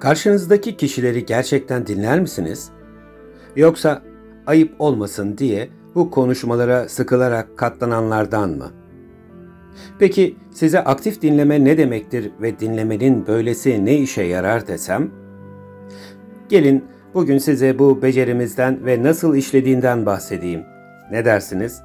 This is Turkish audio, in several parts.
Karşınızdaki kişileri gerçekten dinler misiniz? Yoksa ayıp olmasın diye bu konuşmalara sıkılarak katlananlardan mı? Peki size aktif dinleme ne demektir ve dinlemenin böylesi ne işe yarar desem? Gelin bugün size bu becerimizden ve nasıl işlediğinden bahsedeyim. Ne dersiniz?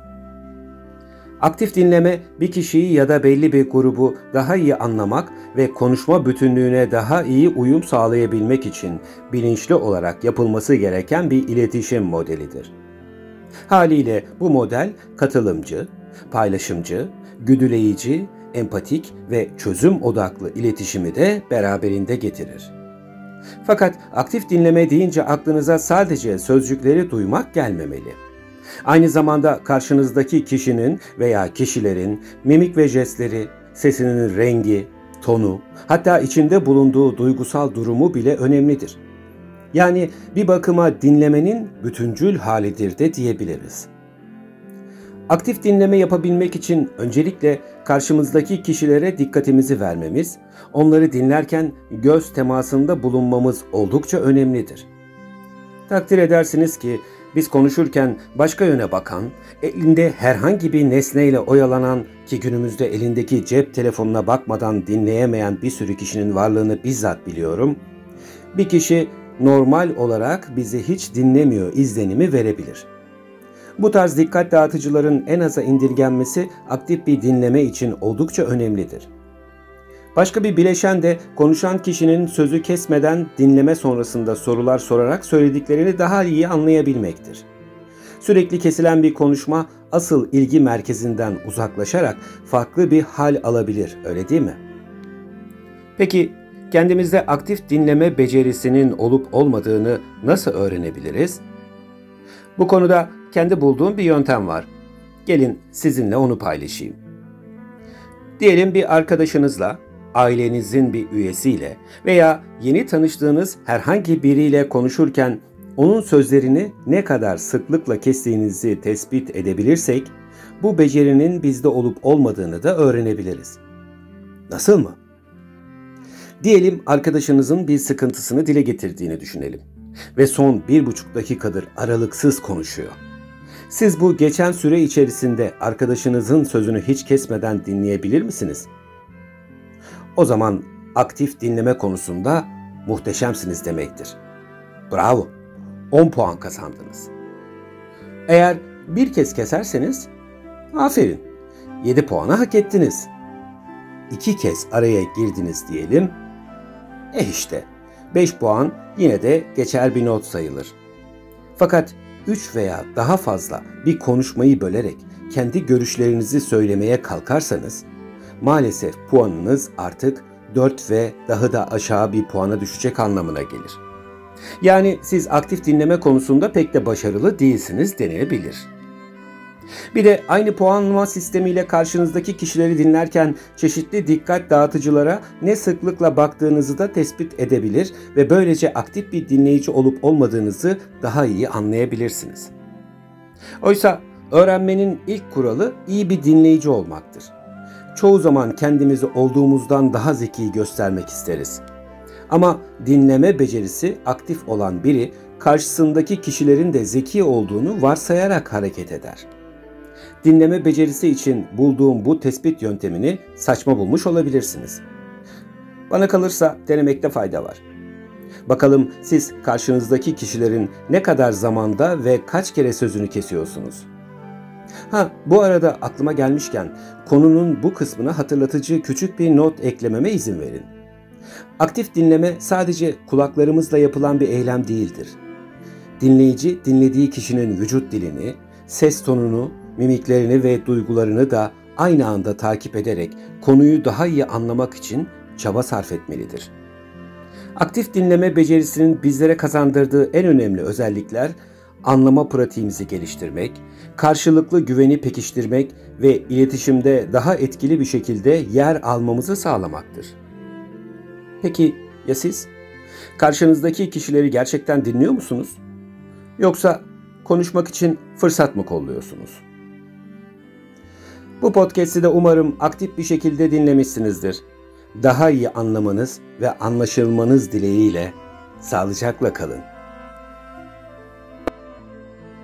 Aktif dinleme bir kişiyi ya da belli bir grubu daha iyi anlamak ve konuşma bütünlüğüne daha iyi uyum sağlayabilmek için bilinçli olarak yapılması gereken bir iletişim modelidir. Haliyle bu model katılımcı, paylaşımcı, güdüleyici, empatik ve çözüm odaklı iletişimi de beraberinde getirir. Fakat aktif dinleme deyince aklınıza sadece sözcükleri duymak gelmemeli. Aynı zamanda karşınızdaki kişinin veya kişilerin mimik ve jestleri, sesinin rengi, tonu, hatta içinde bulunduğu duygusal durumu bile önemlidir. Yani bir bakıma dinlemenin bütüncül halidir de diyebiliriz. Aktif dinleme yapabilmek için öncelikle karşımızdaki kişilere dikkatimizi vermemiz, onları dinlerken göz temasında bulunmamız oldukça önemlidir. Takdir edersiniz ki biz konuşurken başka yöne bakan, elinde herhangi bir nesneyle oyalanan ki günümüzde elindeki cep telefonuna bakmadan dinleyemeyen bir sürü kişinin varlığını bizzat biliyorum. Bir kişi normal olarak bizi hiç dinlemiyor izlenimi verebilir. Bu tarz dikkat dağıtıcıların en aza indirgenmesi aktif bir dinleme için oldukça önemlidir. Başka bir bileşen de konuşan kişinin sözü kesmeden dinleme sonrasında sorular sorarak söylediklerini daha iyi anlayabilmektir. Sürekli kesilen bir konuşma asıl ilgi merkezinden uzaklaşarak farklı bir hal alabilir, öyle değil mi? Peki kendimizde aktif dinleme becerisinin olup olmadığını nasıl öğrenebiliriz? Bu konuda kendi bulduğum bir yöntem var. Gelin sizinle onu paylaşayım. Diyelim bir arkadaşınızla ailenizin bir üyesiyle veya yeni tanıştığınız herhangi biriyle konuşurken onun sözlerini ne kadar sıklıkla kestiğinizi tespit edebilirsek bu becerinin bizde olup olmadığını da öğrenebiliriz. Nasıl mı? Diyelim arkadaşınızın bir sıkıntısını dile getirdiğini düşünelim ve son bir buçuk dakikadır aralıksız konuşuyor. Siz bu geçen süre içerisinde arkadaşınızın sözünü hiç kesmeden dinleyebilir misiniz?'' O zaman aktif dinleme konusunda muhteşemsiniz demektir. Bravo. 10 puan kazandınız. Eğer bir kez keserseniz aferin. 7 puanı hak ettiniz. İki kez araya girdiniz diyelim. Eh işte 5 puan yine de geçer bir not sayılır. Fakat 3 veya daha fazla bir konuşmayı bölerek kendi görüşlerinizi söylemeye kalkarsanız maalesef puanınız artık 4 ve daha da aşağı bir puana düşecek anlamına gelir. Yani siz aktif dinleme konusunda pek de başarılı değilsiniz denilebilir. Bir de aynı puanlama sistemiyle karşınızdaki kişileri dinlerken çeşitli dikkat dağıtıcılara ne sıklıkla baktığınızı da tespit edebilir ve böylece aktif bir dinleyici olup olmadığınızı daha iyi anlayabilirsiniz. Oysa öğrenmenin ilk kuralı iyi bir dinleyici olmaktır çoğu zaman kendimizi olduğumuzdan daha zeki göstermek isteriz. Ama dinleme becerisi aktif olan biri karşısındaki kişilerin de zeki olduğunu varsayarak hareket eder. Dinleme becerisi için bulduğum bu tespit yöntemini saçma bulmuş olabilirsiniz. Bana kalırsa denemekte fayda var. Bakalım siz karşınızdaki kişilerin ne kadar zamanda ve kaç kere sözünü kesiyorsunuz? Ha bu arada aklıma gelmişken konunun bu kısmına hatırlatıcı küçük bir not eklememe izin verin. Aktif dinleme sadece kulaklarımızla yapılan bir eylem değildir. Dinleyici dinlediği kişinin vücut dilini, ses tonunu, mimiklerini ve duygularını da aynı anda takip ederek konuyu daha iyi anlamak için çaba sarf etmelidir. Aktif dinleme becerisinin bizlere kazandırdığı en önemli özellikler anlama pratiğimizi geliştirmek, karşılıklı güveni pekiştirmek ve iletişimde daha etkili bir şekilde yer almamızı sağlamaktır. Peki ya siz? Karşınızdaki kişileri gerçekten dinliyor musunuz? Yoksa konuşmak için fırsat mı kolluyorsunuz? Bu podcast'i de umarım aktif bir şekilde dinlemişsinizdir. daha iyi anlamanız ve anlaşılmanız dileğiyle sağlıcakla kalın.